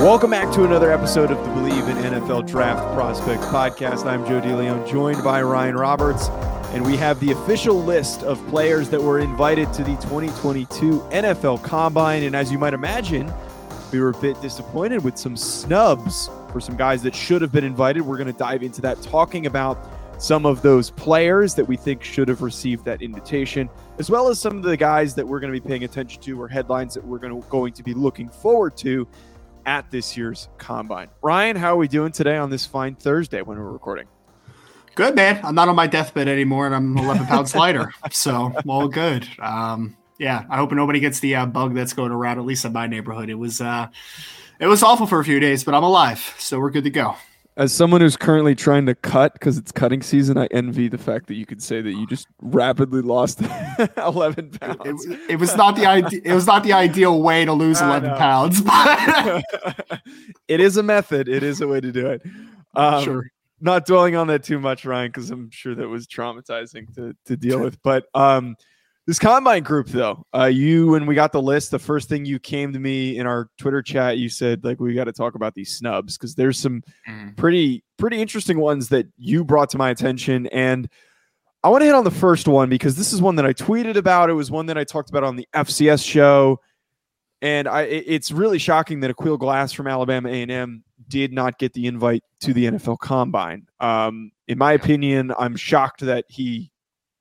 Welcome back to another episode of the Bleav in NFL Draft Prospects podcast. I'm Joe DeLeon, joined by Ryan Roberts, and we have the official list of players that were invited to the 2022 NFL Combine. And as you might imagine, we were a bit disappointed with some snubs for some guys that should have been invited. We're going to dive into that, talking about some of those players that we think should have received that invitation, as well as some of the guys that we're going to be paying attention to or headlines that we're going to, going to be looking forward to at this year's combine. Ryan, how are we doing today on this fine Thursday when we're recording? Good, man. I'm not on my deathbed anymore and I'm 11 pounds lighter. So, all good. Um, yeah, I hope nobody gets the uh, bug that's going around, at least in my neighborhood. It was, uh, it was awful for a few days, but I'm alive. So, we're good to go. As someone who's currently trying to cut because it's cutting season, I envy the fact that you could say that you just rapidly lost 11 pounds. It, it was not the ide- it was not the ideal way to lose 11 pounds, but it is a method. It is a way to do it. Um, sure. Not dwelling on that too much, Ryan, because I'm sure that was traumatizing to, to deal with. But um, this combine group, though, uh, you when we got the list, the first thing you came to me in our Twitter chat, you said like we got to talk about these snubs because there's some Mm. pretty pretty interesting ones that you brought to my attention, and I want to hit on the first one because this is one that I tweeted about. It was one that I talked about on the FCS show, and I it- it's really shocking that Aqeel Glass from Alabama A&M did not get the invite to the NFL Combine. Um, in my opinion, I'm shocked that he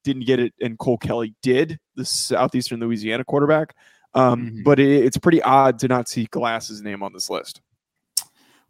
didn't get it and Cole Kelly did, the Southeastern Louisiana quarterback. Um, Mhm. But it, it's pretty odd to not see Glass's name on this list.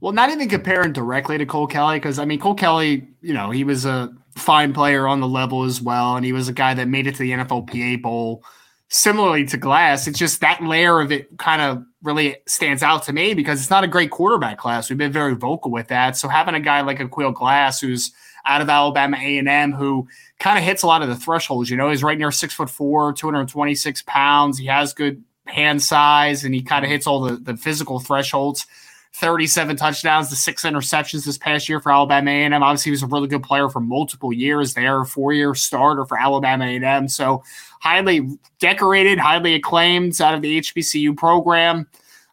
Well, not even comparing directly to Cole Kelly, because I mean, Cole Kelly, you know, he was a fine player on the level as well, and he was a guy that made it to the NFLPA Bowl. Similarly to Glass, it's just that layer of it kind of really stands out to me because it's not a great quarterback class. We've been very vocal with that. So having a guy like Aqeel Glass, who's out of Alabama A&M, who kind of hits a lot of the thresholds, you know, he's right near six foot four, 226 pounds. He has good hand size, and he kind of hits all the, the physical thresholds. 37 touchdowns to six interceptions this past year for Alabama A&M. Obviously, he was a really good player for multiple years there, four-year starter for Alabama A&M. So highly decorated, highly acclaimed out of the HBCU program.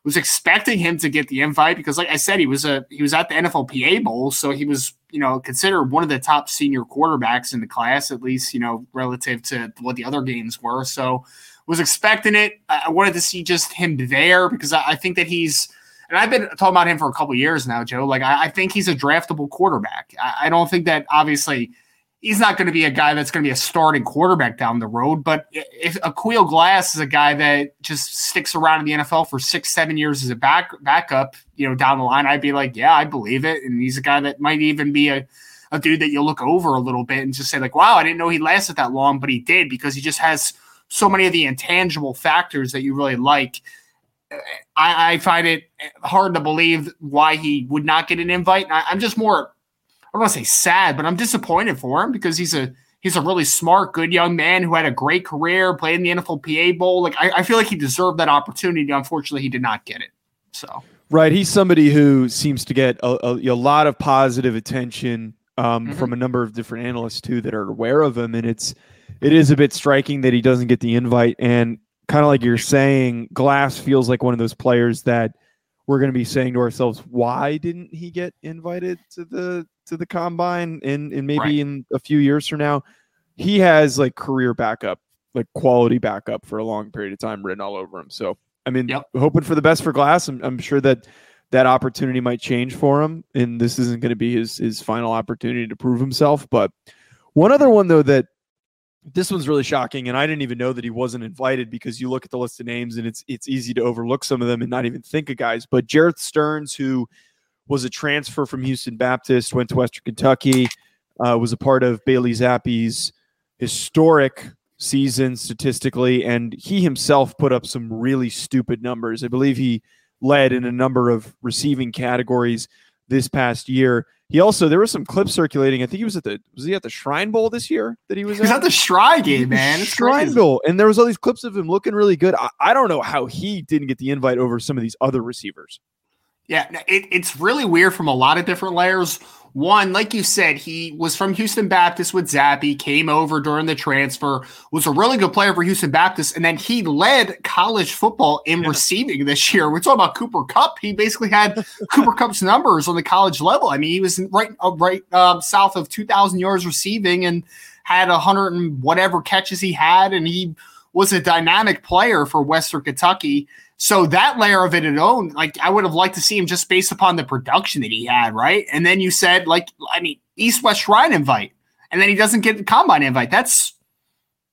Was expecting him to get the invite because, like I said, he was a he was at the NFLPA Bowl, so he was you know considered one of the top senior quarterbacks in the class, at least you know relative to what the other games were. So was expecting it. I wanted to see just him there because I, I think that he's and I've been talking about him for a couple years now, Joe. Like I, I think he's a draftable quarterback. I, I don't think that obviously he's not going to be a guy that's going to be a starting quarterback down the road. But if Aqeel Glass is a guy that just sticks around in the NFL for six, seven years as a back backup, you know, down the line, I'd be like, yeah, I believe it. And he's a guy that might even be a a dude that you'll look over a little bit and just say like, wow, I didn't know he lasted that long, but he did because he just has so many of the intangible factors that you really like. I, I find it hard to believe why he would not get an invite. I, I'm just more, I don't want to say sad, but I'm disappointed for him because he's a he's a really smart, good young man who had a great career, played in the NFLPA Bowl. Like I, I feel like he deserved that opportunity. Unfortunately, he did not get it. So Right. He's somebody who seems to get a, a, a lot of positive attention um, Mhm. from a number of different analysts too that are aware of him, and it's it is a bit striking that he doesn't get the invite. And kind of like you're saying, Glass feels like one of those players that we're going to be saying to ourselves, why didn't he get invited to the to the combine? And and maybe Right. in a few years from now, he has like career backup, like quality backup for a long period of time written all over him. So I mean, Yep. hoping for the best for Glass. I'm, I'm sure that that opportunity might change for him, and this isn't going to be his his final opportunity to prove himself. But one other one though that this one's really shocking, and I didn't even know that he wasn't invited because you look at the list of names and it's it's easy to overlook some of them and not even think of guys. But Jerreth Sterns, who was a transfer from Houston Baptist, went to Western Kentucky, uh, was a part of Bailey Zappe's historic season statistically, and he himself put up some really stupid numbers. I believe he led in a number of receiving categories this past year. He also there was some clips circulating. I think he was at the was he at the Shrine Bowl this year that he was. He was at, the Shrine game, man. It's Shrine crazy. Bowl, and there was all these clips of him looking really good. I, I don't know how he didn't get the invite over some of these other receivers. Yeah, it, it's really weird from a lot of different layers. One, like you said, he was from Houston Baptist with Zappe, came over during the transfer, was a really good player for Houston Baptist, and then he led college football in yeah. receiving this year. We're talking about Cooper Kupp. He basically had Cooper Kupp's numbers on the college level. I mean, he was right uh, right uh, south of 2,000 yards receiving and had a hundred and whatever catches he had, and he was a dynamic player for Western Kentucky. So that layer of it alone, like I would have liked to see him just based upon the production that he had, right? And then you said, like, I mean, East West Shrine invite, and then he doesn't get the combine invite. That's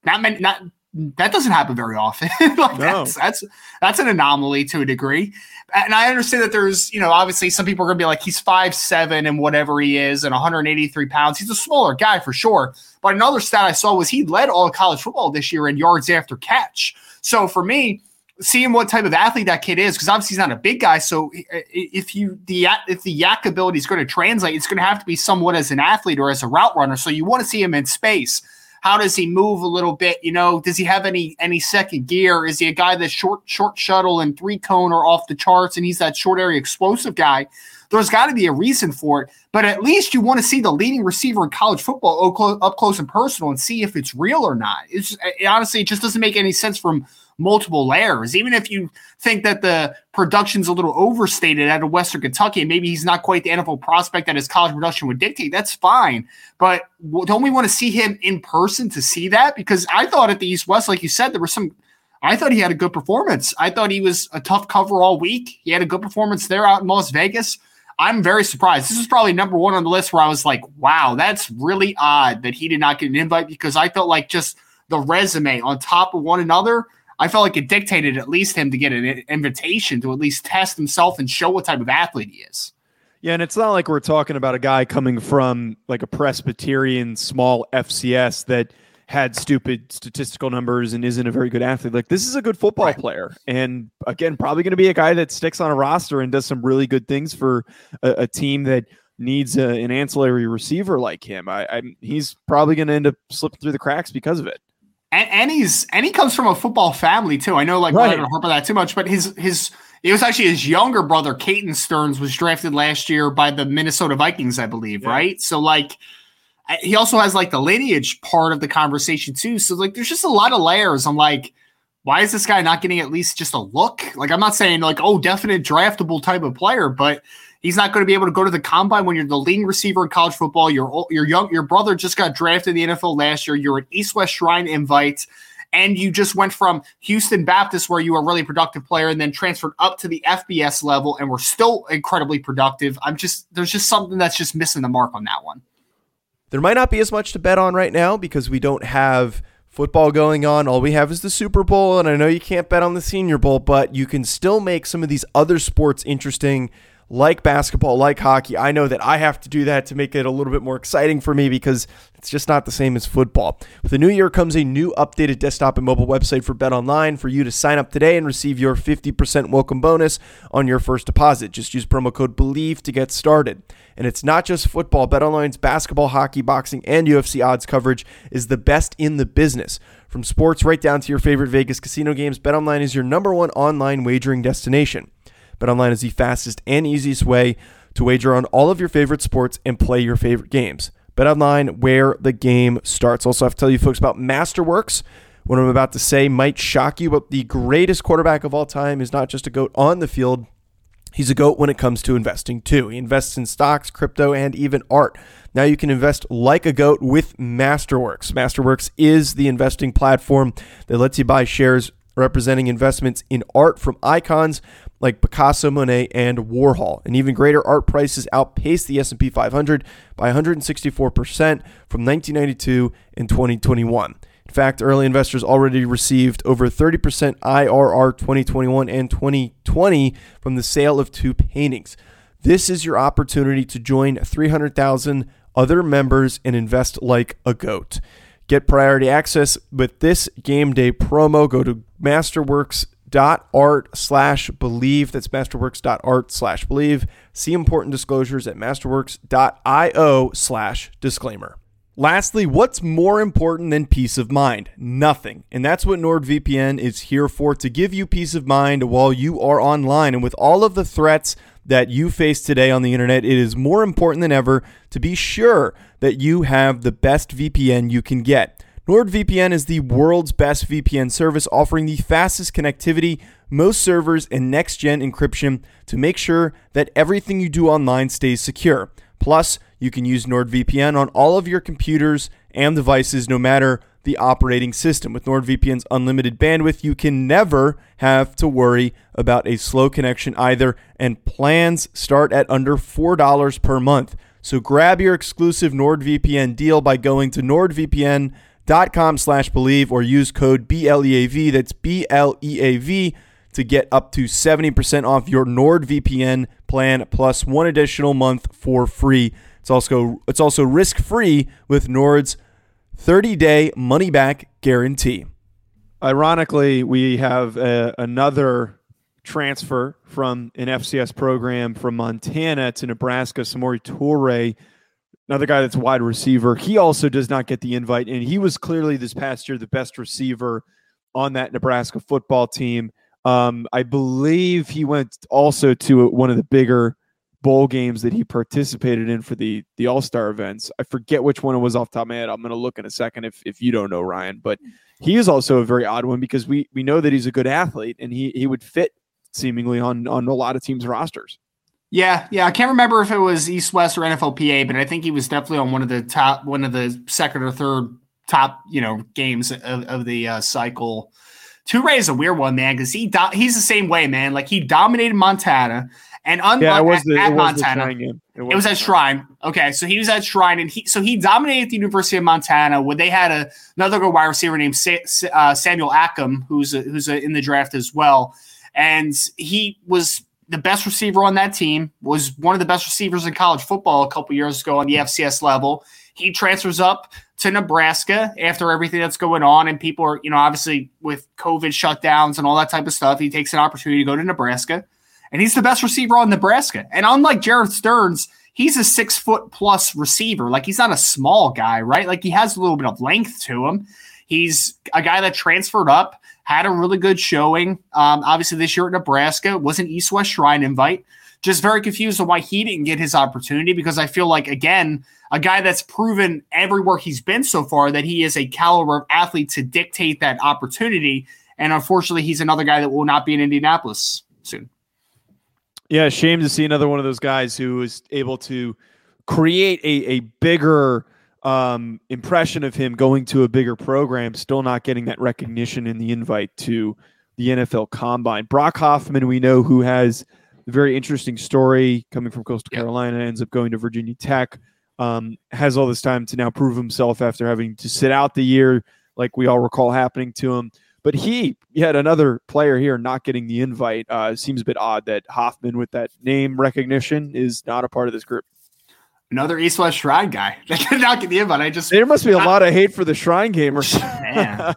not many, not that doesn't happen very often. like no. that's that's that's an anomaly to a degree. And I understand that there's, you know, obviously some people are gonna be like, he's five seven and whatever he is, and 183 pounds. He's a smaller guy for sure. But another stat I saw was he led all college football this year in yards after catch. So for me, seeing what type of athlete that kid is, because obviously he's not a big guy. So if you the if the YAC ability is going to translate, it's going to have to be somewhat as an athlete or as a route runner. So you want to see him in space. How does he move a little bit? You know, does he have any any second gear? Is he a guy that's short short shuttle and three cone or off the charts, and he's that short area explosive guy? There's got to be a reason for it, but at least you want to see the leading receiver in college football oh, up close and personal and see if it's real or not. It's it, honestly, it just doesn't make any sense from multiple layers. Even if you think that the production's a little overstated out of Western Kentucky, and maybe he's not quite the NFL prospect that his college production would dictate, that's fine. But don't we want to see him in person to see that? Because I thought at the East West, like you said, there was some. I thought he had a good performance. I thought he was a tough cover all week. He had a good performance there out in Las Vegas. I'm very surprised. This is probably number one on the list where I was like, wow, that's really odd that he did not get an invite because I felt like just the resume on top of one another I felt like it dictated at least him to get an invitation to at least test himself and show what type of athlete he is. Yeah, and it's not like we're talking about a guy coming from like a Presbyterian small FCS that had stupid statistical numbers and isn't a very good athlete. Like this is a good football right. player, and again, probably going to be a guy that sticks on a roster and does some really good things for a, a team that needs a, an ancillary receiver like him. I, I he's probably going to end up slipping through the cracks because of it and, and he's and he comes from a football family too. I know, like, right. I don't harp on that too much, but his his it was actually his younger brother, Caden Sterns, was drafted last year by the Minnesota Vikings, I believe, yeah. right? So like he also has like the lineage part of the conversation too. So like there's just a lot of layers. I'm like, why is this guy not getting at least just a look? Like I'm not saying like, oh, definite draftable type of player, but He's not going to be able to go to the combine when you're the leading receiver in college football. Your your young your brother just got drafted in the NFL last year. You're an East West Shrine invite, and you just went from Houston Baptist, where you were a really productive player, and then transferred up to the FBS level, and we're still incredibly productive. I'm just there's just something that's just missing the mark on that one. There might not be as much to bet on right now because we don't have football going on. All we have is the Super Bowl, and I know you can't bet on the Senior Bowl, but you can still make some of these other sports interesting like basketball, like hockey, I know that I have to do that to make it a little bit more exciting for me because it's just not the same as football. With the new year comes a new updated desktop and mobile website for Bet Online for you to sign up today and receive your 50% welcome bonus on your first deposit. Just use promo code BELIEVE to get started. And it's not just football. Bet Online's basketball, hockey, boxing, and UFC odds coverage is the best in the business. From sports right down to your favorite Vegas casino games, BetOnline is your number one online wagering destination. BetOnline is the fastest and easiest way to wager on all of your favorite sports and play your favorite games. BetOnline, where the game starts. Also, I have to tell you folks about Masterworks. What I'm about to say might shock you, but the greatest quarterback of all time is not just a GOAT on the field. He's a GOAT when it comes to investing too. He invests in stocks, crypto, and even art. Now you can invest like a GOAT with Masterworks. Masterworks is the investing platform that lets you buy shares representing investments in art from icons like Picasso, Monet, and Warhol. And even greater art prices outpaced the S&P 500 by 164% from 1992 and 2021. In fact, early investors already received over 30% IRR 2021 and 2020 from the sale of two paintings. This is your opportunity to join 300,000 other members and invest like a goat. Get priority access with this game day promo. Go to masterworks.art slash believe. That's masterworks.art slash believe. See important disclosures at masterworks.io slash disclaimer. Lastly, what's more important than peace of mind? Nothing. And that's what NordVPN is here for to give you peace of mind while you are online. And with all of the threats that you face today on the internet, it is more important than ever to be sure that you have the best VPN you can get. NordVPN is the world's best VPN service, offering the fastest connectivity, most servers, and next gen encryption to make sure that everything you do online stays secure. Plus, you can use NordVPN on all of your computers and devices, no matter the operating system. With NordVPN's unlimited bandwidth, you can never have to worry about a slow connection either, and plans start at under $4 per month. So grab your exclusive NordVPN deal by going to nordvpn.com slash believe or use code BLEAV, that's B-L-E-A-V, to get up to 70% off your NordVPN plan plus one additional month for free. It's also it's also risk free with Nord's 30 day money back guarantee. Ironically, we have uh, another transfer from an FCS program from Montana to Nebraska, Samori Toure, another guy that's wide receiver. He also does not get the invite, and he was clearly this past year the best receiver on that Nebraska football team. Um, I believe he went also to one of the bigger bowl games that he participated in for the the All Star events. I forget which one it was off top of my head. I'm going to look in a second if if you don't know Ryan, but he is also a very odd one because we we know that he's a good athlete and he he would fit seemingly on on a lot of teams' rosters. Yeah, yeah, I can't remember if it was East West or NFLPA, but I think he was definitely on one of the top, one of the second or third top, you know, games of, of the uh, cycle. Toure is a weird one, man, because he do- he's the same way, man. Like he dominated Montana, and unlike Yeah, it was the, at, it was Montana, Shrine game. it was at Shrine. Okay, so he was at Shrine, and he so he dominated the University of Montana when they had a, another good wide receiver named Sa- uh, Samuel Akem, who's a, who's a, in the draft as well, and he was the best receiver on that team. Was one of the best receivers in college football a couple years ago on the FCS level. He transfers up to Nebraska after everything that's going on, and people are, you know, obviously with COVID shutdowns and all that type of stuff. He takes an opportunity to go to Nebraska and he's the best receiver on Nebraska. And unlike Jerreth Sterns, he's a six foot plus receiver. Like he's not a small guy, right? Like he has a little bit of length to him. He's a guy that transferred up, had a really good showing. Um, obviously, this year at Nebraska was an East West Shrine invite. Just very confused on why he didn't get his opportunity because I feel like, again, a guy that's proven everywhere he's been so far that he is a caliber of athlete to dictate that opportunity. And unfortunately, he's another guy that will not be in Indianapolis soon. Yeah, shame to see another one of those guys who was able to create a, a bigger um, impression of him going to a bigger program, still not getting that recognition in the invite to the NFL Combine. Brock Hoffman, we know who has a very interesting story coming from Coastal. Carolina, ends up going to Virginia Tech, um, has all this time to now prove himself after having to sit out the year, like we all recall happening to him. But he, yet another player here, not getting the invite. Uh, seems a bit odd that Hoffman, with that name recognition, is not a part of this group. Another East West Shrine guy that did not get the invite. I just There must be a lot of hate for the Shrine Gamers. Man.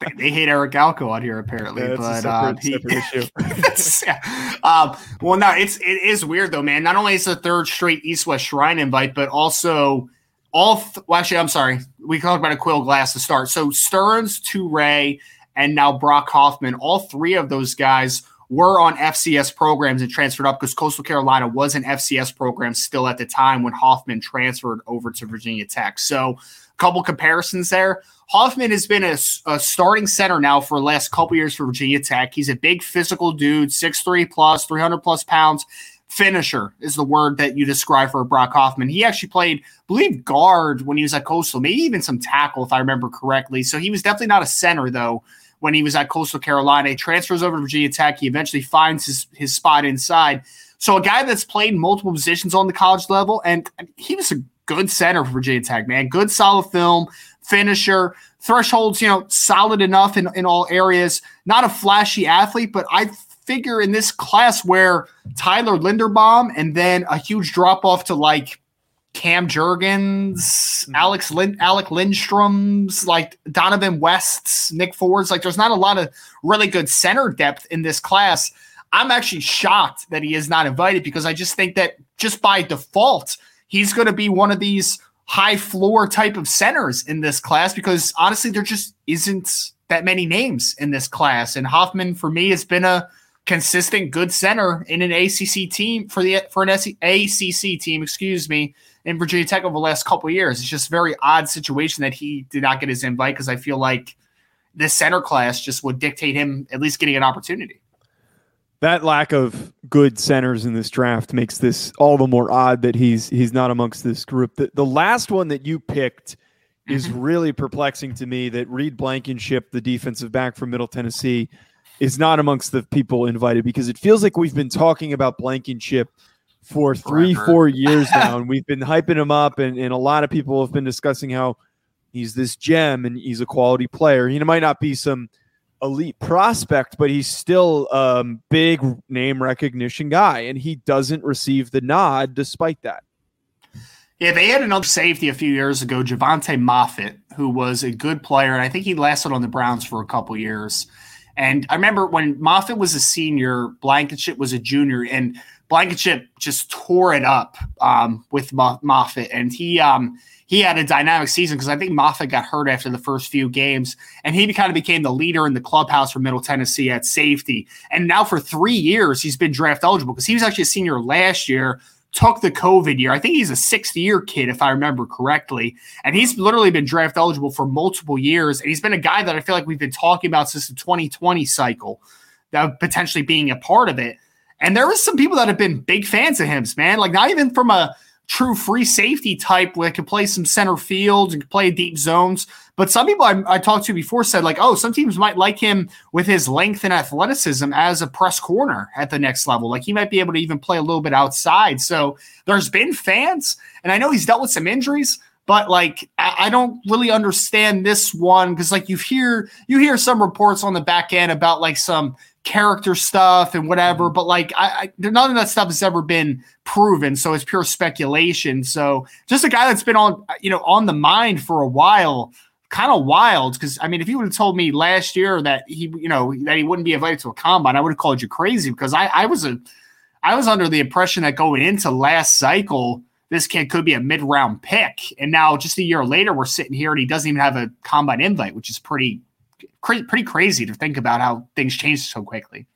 they, they hate Eric Galko out here apparently, Yeah, but um, he. Yeah. um, well, no, it's it is weird though, man. Not only is the third straight East West Shrine invite, but also all. Th- well, actually, I'm sorry. We talked about Aqeel Glass to start. So Sterns, Toure, and now Brock Hoffman. All three of those guys were on FCS programs and transferred up because Coastal Carolina was an FCS program still at the time when Hoffman transferred over to Virginia Tech. So, a couple comparisons there. Hoffman has been a, a starting center now for the last couple years for Virginia Tech. He's a big physical dude, 6'3 plus, 300 plus pounds. Finisher is the word that you describe for Brock Hoffman. He actually played, I believe, guard when he was at Coastal, maybe even some tackle, if I remember correctly. So he was definitely not a center, though, when he was at Coastal Carolina. He transfers over to Virginia Tech. He eventually finds his, his spot inside. So a guy that's played multiple positions on the college level, and he was a good center for Virginia Tech, man. Good solid film, finisher, thresholds, you know, solid enough in, in all areas. Not a flashy athlete, but I figure in this class where Tyler Linderbaum and then a huge drop off to like Cam Jurgens, mm-hmm. Alex Lin- Alec Lindstrom's, like Dohnovan West's, Nick Ford's. Like, there's not a lot of really good center depth in this class. I'm actually shocked that he is not invited because I just think that just by default, he's going to be one of these high floor type of centers in this class because honestly, there just isn't that many names in this class. And Hoffman, for me, has been a consistent good center in an ACC team for the for an ACC team, excuse me, in Virginia Tech over the last couple years. It's just a very odd situation that he did not get his invite because I feel like this center class just would dictate him at least getting an opportunity. That lack of good centers in this draft makes this all the more odd that he's he's not amongst this group. The, the last one that you picked is really perplexing to me that Reed Blankenship, the defensive back from Middle Tennessee, is not amongst the people invited because it feels like we've been talking about Blankenship for three, Forever. four years now, and we've been hyping him up, and, and a lot of people have been discussing how he's this gem and he's a quality player. He might not be some elite prospect, but he's still a um, big name recognition guy, and he doesn't receive the nod despite that. Yeah, they had another safety a few years ago, Jovante Moffatt, who was a good player, and I think he lasted on the Browns for a couple years. And I remember when Moffatt was a senior, Blankenship was a junior, and Blankenship just tore it up um, with Moffatt, and he um, he had a dynamic season because I think Moffatt got hurt after the first few games, and he kind of became the leader in the clubhouse for Middle Tennessee at safety. And now for three years, he's been draft eligible because he was actually a senior last year took the COVID year. I think he's a sixth year kid, if I remember correctly. And he's literally been draft eligible for multiple years. And he's been a guy that I feel like we've been talking about since the 2020 cycle, that potentially being a part of it. And there was some people that have been big fans of him, man. Like not even from a true free safety type where can play some center field and play deep zones. But some people I, I, talked to before said, like, oh, some teams might like him with his length and athleticism as a press corner at the next level. Like he might be able to even play a little bit outside. So there's been fans, and I know he's dealt with some injuries. But like I, don't really understand this one because like you hear you hear some reports on the back end about like some character stuff and whatever. Mm-hmm. But like, I, I, none of that stuff has ever been proven, so it's pure speculation. So just a guy that's been on, you know, on the mind for a while. Kind of wild because I mean, if you would have told me last year that he, you know, that he wouldn't be invited to a combine, I would have called you crazy because I, I was a, I was under the impression that going into last cycle, this kid could be a mid round pick, and now just a year later, we're sitting here and he doesn't even have a combine invite, which is pretty cra- pretty crazy to think about how things change so quickly.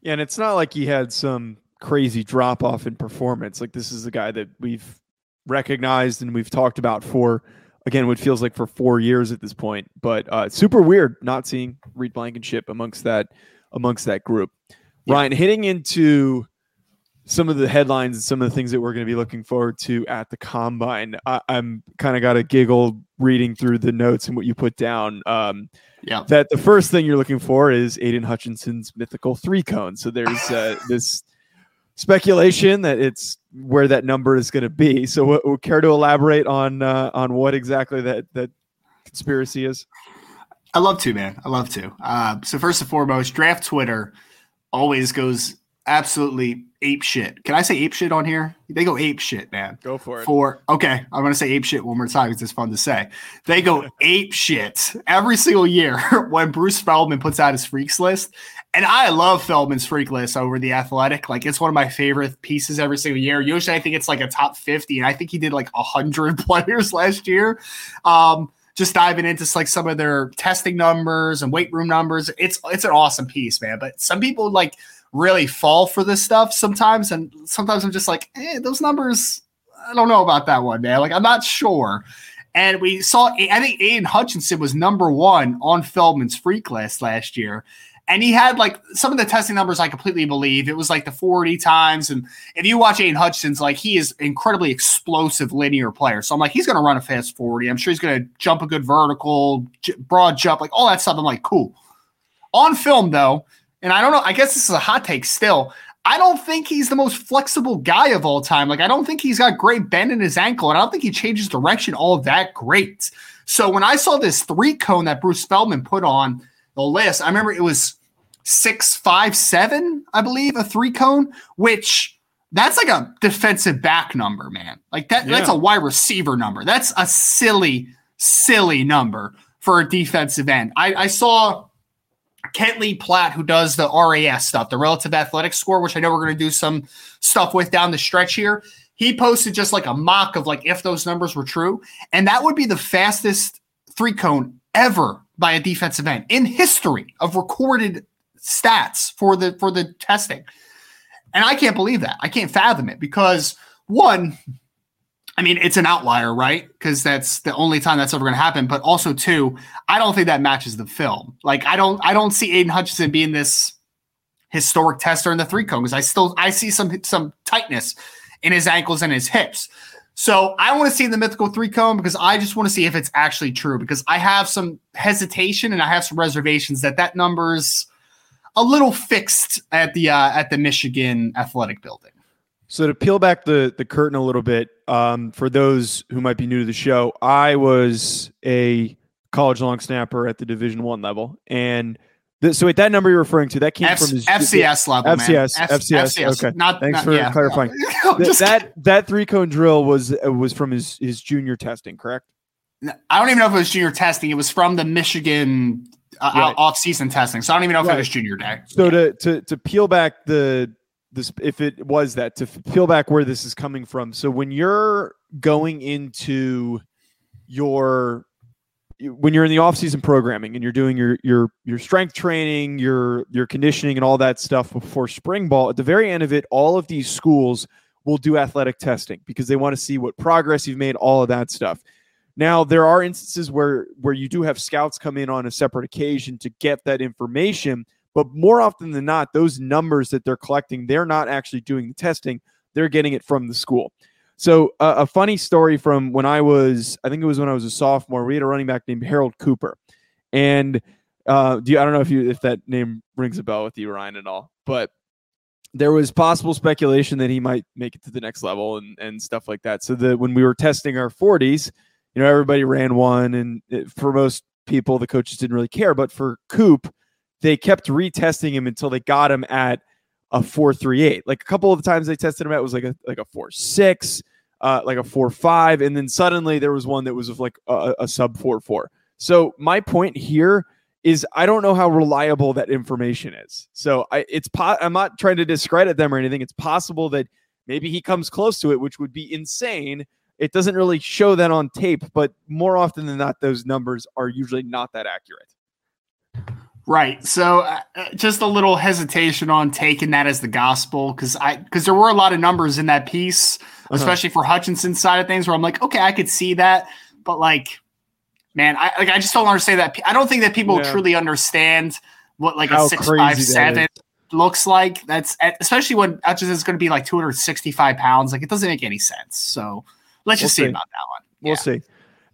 Yeah, and it's not like he had some crazy drop off in performance. Like this is a guy that we've recognized and we've talked about for again what feels like for four years at this point. But uh, super weird not seeing Reed Blankenship amongst that amongst that group. Yeah. Ryan, hitting into some of the headlines and some of the things that we're going to be looking forward to at the combine. I, am kind of got a giggle reading through the notes and what you put down. Um, yeah. That the first thing you're looking for is Aidan Hutchinson's mythical three cone. So there's uh, this speculation that it's where that number is going to be. So, what, care to elaborate on uh, on what exactly that that conspiracy is? I love to, man. I love to. Uh, so first and foremost, draft Twitter always goes absolutely ape shit. Can I say ape shit on here? They go ape shit, man. Go for it. For okay, I'm gonna say ape shit one more time because it's fun to say. They go ape shit every single year when Bruce Feldman puts out his freaks list. And I love Feldman's freak list over the athletic. Like it's one of my favorite pieces every single year. Usually I think it's like a top 50, and I think he did like hundred players last year. Um, just diving into like some of their testing numbers and weight room numbers. It's it's an awesome piece, man. But some people like really fall for this stuff sometimes. And sometimes I'm just like, eh, those numbers, I don't know about that one, man. Like, I'm not sure. And we saw, I think Aidan Hutchinson was number one on Feldman's freak list last year. And he had like some of the testing numbers I completely believe. It was like the 40 times. And if you watch Aidan Hutchinson's, like he is incredibly explosive linear player. So I'm like, he's going to run a fast 40. I'm sure he's going to jump a good vertical, j- broad jump, like all that stuff. I'm like, cool. On film, though, and I don't know, I guess this is a hot take still. I don't think he's the most flexible guy of all time. Like, I don't think he's got great bend in his ankle, and I don't think he changes direction all that great. So when I saw this three cone that Bruce Feldman put on the list, I remember it was six, five, seven, I believe, a three cone, which that's like a defensive back number, man. Like that, yeah. that's a wide receiver number. That's a silly, silly number for a defensive end. I, I saw Kent Lee Platte, who does the RAS stuff, the relative athletic score, which I know we're going to do some stuff with down the stretch here. He posted just like a mock of like if those numbers were true, and that would be the fastest three cone ever by a defensive end in history of recorded stats for the for the testing. And I can't believe that. I can't fathom it because one, I mean, it's an outlier, right? Because that's the only time that's ever going to happen. But also, too, I don't think that matches the film. Like, I don't, I don't see Aidan Hutchinson being this historic tester in the three cone because I still, I see some some tightness in his ankles and his hips. So I want to see the mythical three cone because I just want to see if it's actually true because I have some hesitation and I have some reservations that that number's a little fixed at the uh, at the Michigan Athletic Building. So to peel back the the curtain a little bit, um, for those who might be new to the show, I was a college long snapper at the Division One level, and the, so wait, that number you're referring to that came F- from his FCS level, FCS, F- FCS, FCS. Okay, not thanks not, for yeah. clarifying. that that three cone drill was was from his his junior testing, correct? I don't even know if it was junior testing. It was from the Michigan uh, right. off season testing. So I don't even know if right. it was junior day. So yeah. to to to peel back the this if it was that to peel back where this is coming from. So when you're going into your when you're in the off-season programming and you're doing your your your strength training, your your conditioning and all that stuff before spring ball, at the very end of it, all of these schools will do athletic testing because they want to see what progress you've made, all of that stuff. Now, there are instances where where you do have scouts come in on a separate occasion to get that information, but more often than not, those numbers that they're collecting, they're not actually doing the testing. They're getting it from the school. So, uh, a funny story from when I was, I think it was when I was a sophomore. We had a running back named Harold Cooper, and uh, do you, I don't know if you if that name rings a bell with you, Ryan, at all, but there was possible speculation that he might make it to the next level and and stuff like that. So that when we were testing our 40s, you know, everybody ran one, and it, for most people, the coaches didn't really care. But for Coop, they kept retesting him until they got him at a four three eight. Like a couple of the times they tested him at was like a like a four six, uh, like a four five, and then suddenly there was one that was like a, a sub four four. So my point here is I don't know how reliable that information is. So I it's po- I'm not trying to discredit them or anything. It's possible that maybe he comes close to it, which would be insane. It doesn't really show that on tape, but more often than not, those numbers are usually not that accurate. Right. So uh, uh, just a little hesitation on taking that as the gospel because I because there were a lot of numbers in that piece, uh-huh. especially for Hutchinson's side of things, where I'm like, okay, I could see that, but like, man, I like I just don't understand that. I don't think that people yeah. truly understand what like How a six five seven looks like. That's especially when Hutchinson's going to be like 265 pounds. Like it doesn't make any sense. So let's we'll just see. see about that one. We'll yeah. see.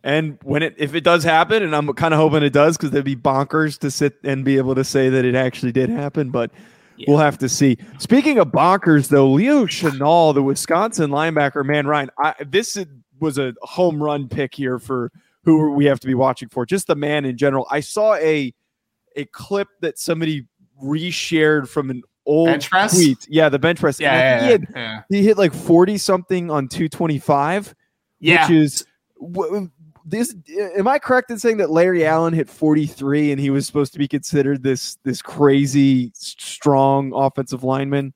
And when it if it does happen, and I'm kind of hoping it does, because they'd be bonkers to sit and be able to say that it actually did happen, but yeah. we'll have to see. Speaking of bonkers, though, Leo Chenal, the Wisconsin linebacker, man, Ryan, I, this was a home run pick here for who we have to be watching for. Just the man in general. I saw a a clip that somebody reshared from an old bench press? tweet. Yeah, the bench press. Yeah, yeah, he, had, yeah. he hit like 40 something on 225, yeah. which is this am I correct in saying that Larry Allen hit 43 and he was supposed to be considered this this crazy strong offensive lineman?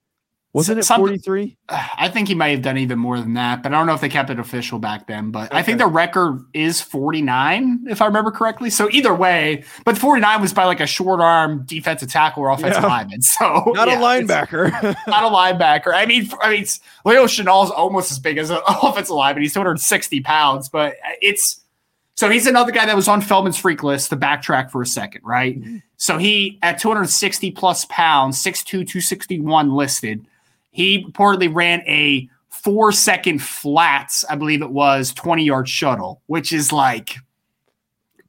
Wasn't it 43? I think he might have done even more than that, but I don't know if they kept it official back then. But okay. I think the record is 49, if I remember correctly. So either way, but 49 was by like a short arm defensive tackle or offensive yeah. lineman. So not yeah, a linebacker. not a linebacker. I mean, I mean, Leo Chenal is almost as big as an offensive lineman. He's 260 pounds, but it's so he's another guy that was on Feldman's freak list to backtrack for a second, right? Mm-hmm. So he, at 260 plus pounds, 6'2, 261 listed, he reportedly ran a four second flats, I believe it was, 20 yard shuttle, which is like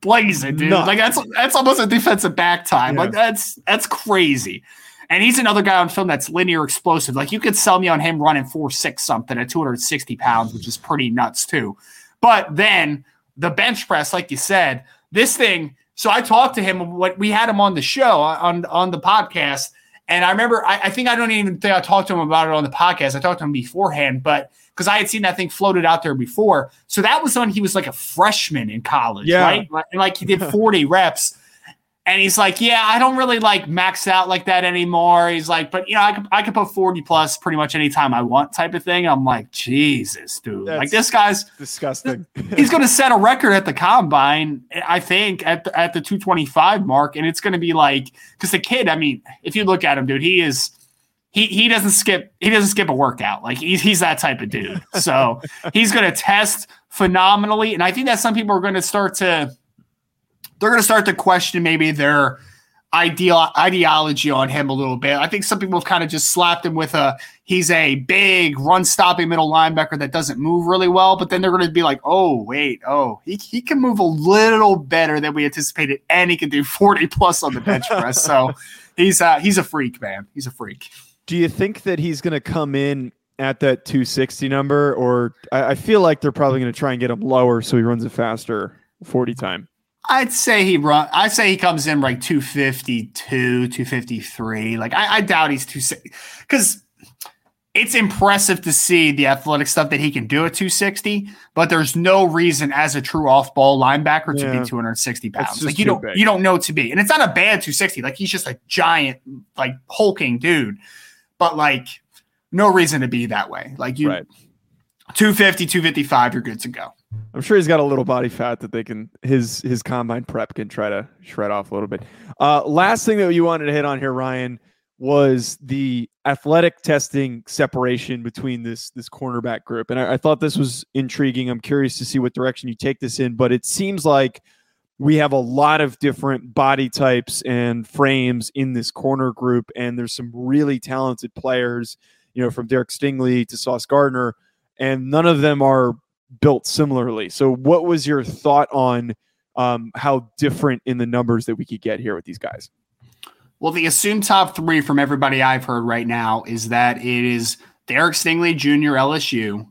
blazing, dude. Nuts. Like that's that's almost a defensive back time. Yeah. Like that's that's crazy. And he's another guy on film that's linear explosive. Like you could sell me on him running four six something at 260 pounds, which is pretty nuts too. But then the bench press, like you said, this thing. So I talked to him. What we had him on the show uh, on on the podcast, and I remember. I, I think I don't even think I talked to him about it on the podcast. I talked to him beforehand, but because I had seen that thing floated out there before. So that was when he was like a freshman in college, Yeah. right? Like, like he did 40 reps. And he's like, yeah, I don't really like max out like that anymore. He's like, but you know, I could I could put 40 plus pretty much anytime I want type of thing. I'm like, Jesus, dude. like this guy's Disgusting. he's going to set a record at the combine, I think, at the, at the 225 mark, and it's going to be like because the kid. I mean, if you look at him, dude, he is he he doesn't skip he doesn't skip a workout. Like he's he's that type of dude. So he's going to test phenomenally, and I think that some people are going to start to they're going to start to question maybe their ideal ideology on him a little bit. I think some people have kind of just slapped him with a he's a big run stopping middle linebacker that doesn't move really well, but then they're going to be like, "Oh, wait. Oh, he he can move a little better than we anticipated and he can do 40 plus on the bench press." So, he's uh he's a freak, man. He's a freak. Do you think that he's going to come in at that 260 number, or I, I feel like they're probably going to try and get him lower so he runs it faster 40 time? I'd say he run. I'd say he comes in like 252, 253. Like I, I doubt he's two because it's impressive to see the athletic stuff that he can do at 260, but there's no reason as a true off-ball linebacker to Yeah. be 260 pounds. Like you don't big. you don't know to be. And it's not a bad 260. Like he's just a giant, like hulking dude. But like no reason to be that way. Like you Right. 250, 255, you're good to go. I'm sure he's got a little body fat that they can his his combine prep can try to shred off a little bit. Uh, last thing that you wanted to hit on here, Ryan, was the athletic testing separation between this this cornerback group, and I, I thought this was intriguing. I'm curious to see what direction you take this in, but it seems like we have a lot of different body types and frames in this corner group, and there's some really talented players, you know, from Derek Stingley to Sauce Gardner, and none of them are built similarly. So, what was your thought on um, how different in the numbers that we could get here with these guys? Well, the assumed top three from everybody I've heard right now is that it is Derek Stingley Jr. LSU,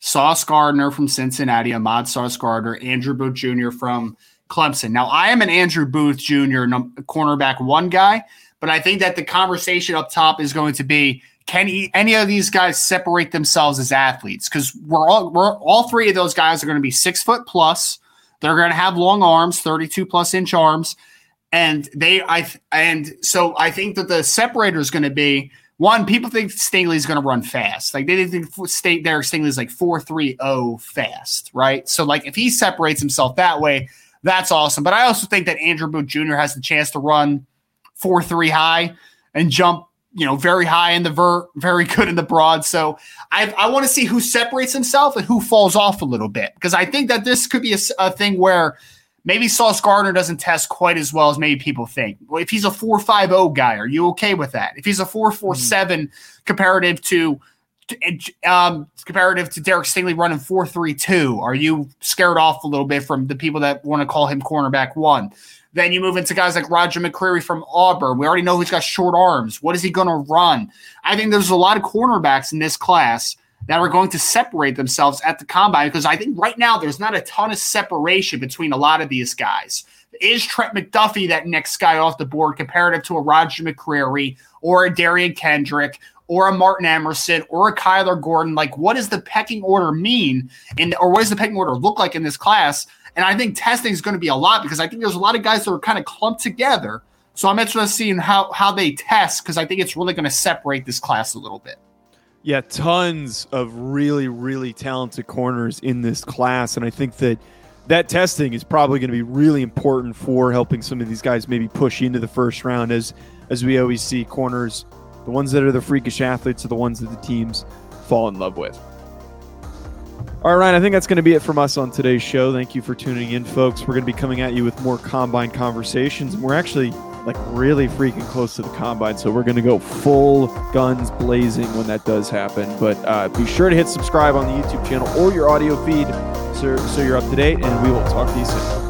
Sauce Gardner from Cincinnati, Ahmad Sauce Gardner, Andrew Booth Jr. from Clemson. Now, I am an Andrew Booth Jr. cornerback one guy, but I think that the conversation up top is going to be can he, any of these guys separate themselves as athletes? Because we're all we're all three of those guys are going to be six foot plus. They're going to have long arms, thirty-two plus inch arms, and they I and so I think that the separator is going to be one. People think Stingley is going to run fast. Like they didn't think State Derek Stingley is like four three zero fast, right? So like if he separates himself that way, that's awesome. But I also think that Andrew Booth Jr. has the chance to run four three high and jump you know, very high in the vert, very good in the broad. So I, I want to see who separates himself and who falls off a little bit because I think that this could be a thing where maybe Sauce Gardner doesn't test quite as well as maybe people think. Well, if he's a 4.50 guy, are you okay with that? If he's a 4.47 comparative to um, comparative to Derek Stingley running 4.32, are you scared off a little bit from the people that want to call him cornerback one? Then you move into guys like Roger McCreary from Auburn. We already know he's got short arms. What is he going to run? I think there's a lot of cornerbacks in this class that are going to separate themselves at the combine because I think right now there's not a ton of separation between a lot of these guys. Is Trent McDuffie that next guy off the board comparative to a Roger McCreary or a Derion Kendrick or a Martin Emerson or a Kyler Gordon? Like, what does the pecking order mean? In, or what does the pecking order look like in this class? And I think testing is going to be a lot because I think there's a lot of guys that are kind of clumped together. So I'm interested in seeing how how they test because I think it's really going to separate this class a little bit. Yeah, tons of really, really talented corners in this class. And I think that that testing is probably going to be really important for helping some of these guys maybe push into the first round as as we always see corners, the ones that are the freakish athletes are the ones that the teams fall in love with. All right, Ryan, I think that's going to be it from us on today's show. Thank you for tuning in, folks. We're going to be coming at you with more combine conversations. We're actually like really freaking close to the combine. So we're going to go full guns blazing when that does happen. But uh, be sure to hit subscribe on the YouTube channel or your audio feed so, so you're up to date. And we will talk to you soon.